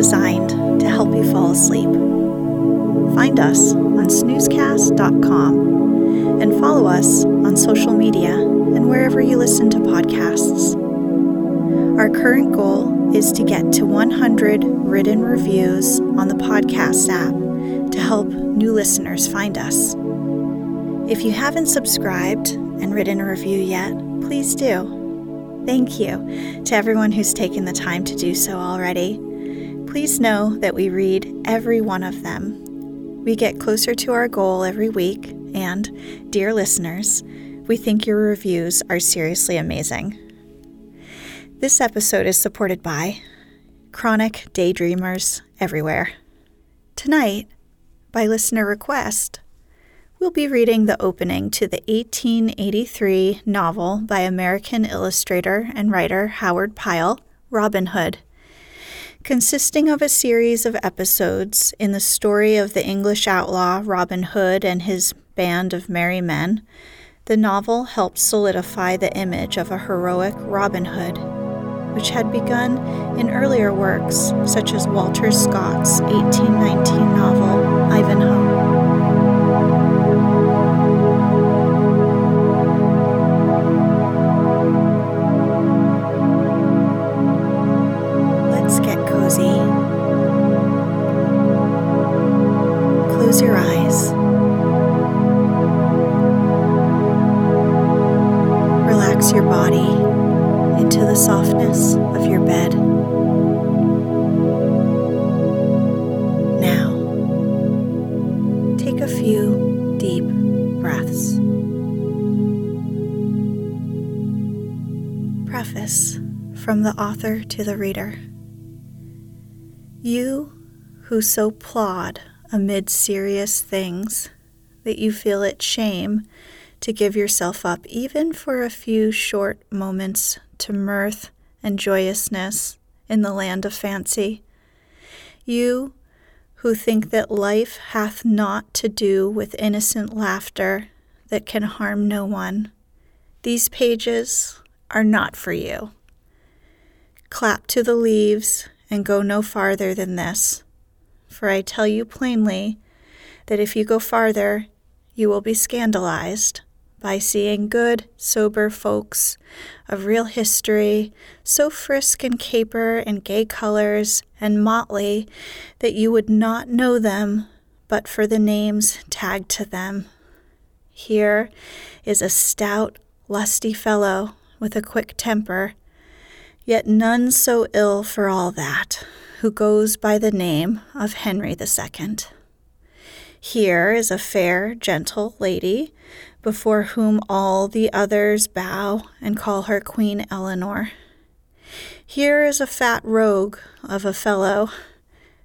Designed to help you fall asleep. Find us on snoozecast.com and follow us on social media and wherever you listen to podcasts. Our current goal is to get to 100 written reviews on the podcast app to help new listeners find us. If you haven't subscribed and written a review yet, please do. Thank you to everyone who's taken the time to do so already. Please know that we read every one of them. We get closer to our goal every week, and, dear listeners, we think your reviews are seriously amazing. This episode is supported by Chronic Daydreamers Everywhere. Tonight, by listener request, we'll be reading the opening to the 1883 novel by American illustrator and writer Howard Pyle, Robin Hood. Consisting of a series of episodes in the story of the English outlaw Robin Hood and his band of merry men, the novel helped solidify the image of a heroic Robin Hood, which had begun in earlier works such as Walter Scott's 1819 novel Ivanhoe. Close your eyes. Relax your body into the softness of your bed. Now, take a few deep breaths. Preface from the author to the reader. You who so plod amid serious things that you feel it shame to give yourself up even for a few short moments to mirth and joyousness in the land of fancy. You who think that life hath naught to do with innocent laughter that can harm no one. These pages are not for you. Clap to the leaves and go no farther than this. For I tell you plainly that if you go farther, you will be scandalized by seeing good, sober folks of real history so frisk and caper in gay colors and motley that you would not know them but for the names tagged to them. Here is a stout, lusty fellow with a quick temper yet none so ill for all that, who goes by the name of Henry II. Here is a fair, gentle lady, before whom all the others bow and call her Queen Eleanor. Here is a fat rogue of a fellow,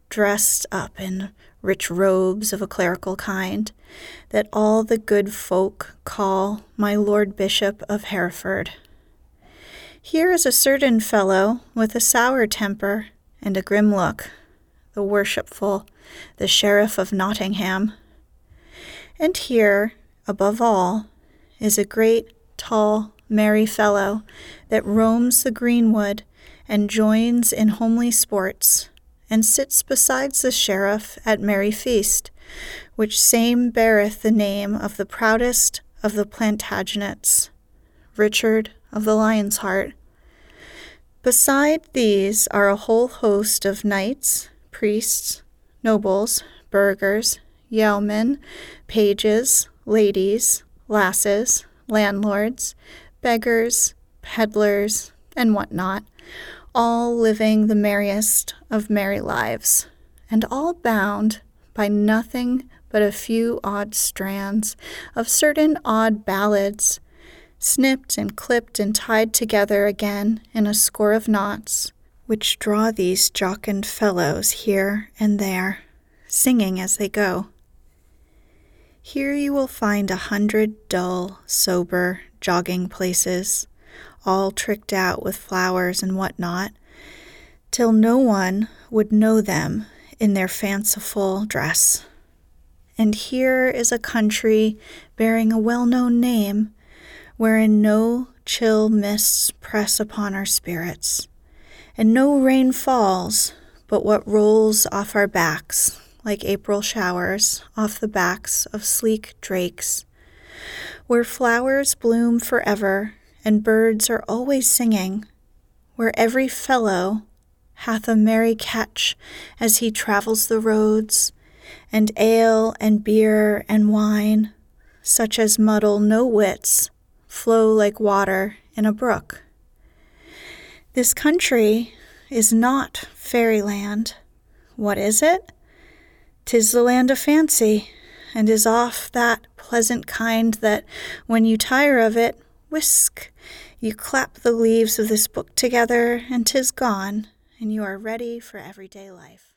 dressed up in rich robes of a clerical kind, that all the good folk call my Lord Bishop of Hereford. Here is a certain fellow with a sour temper and a grim look, the worshipful, the Sheriff of Nottingham. And here, above all, is a great, tall, merry fellow that roams the greenwood and joins in homely sports, and sits besides the sheriff at merry feast, which same beareth the name of the proudest of the Plantagenets, Richard of the Lion's Heart. Beside these are a whole host of knights, priests, nobles, burghers, yeomen, pages, ladies, lasses, landlords, beggars, peddlers, and what not, all living the merriest of merry lives, and all bound by nothing but a few odd strands of certain odd ballads, snipped and clipped and tied together again in a score of knots, which draw these jocund fellows here and there, singing as they go. Here you will find a hundred dull, sober, jogging places, all tricked out with flowers and what not, till no one would know them in their fanciful dress. And here is a country bearing a well known name, wherein no chill mists press upon our spirits, and no rain falls but what rolls off our backs like April showers off the backs of sleek drakes, where flowers bloom forever and birds are always singing, where every fellow hath a merry catch as he travels the roads, and ale and beer and wine, such as muddle no wits, flow like water in a brook. This country is not fairyland. What is it? Tis the land of fancy, and is off that pleasant kind that, when you tire of it, whisk, you clap the leaves of this book together, and tis gone, and you are ready for everyday life.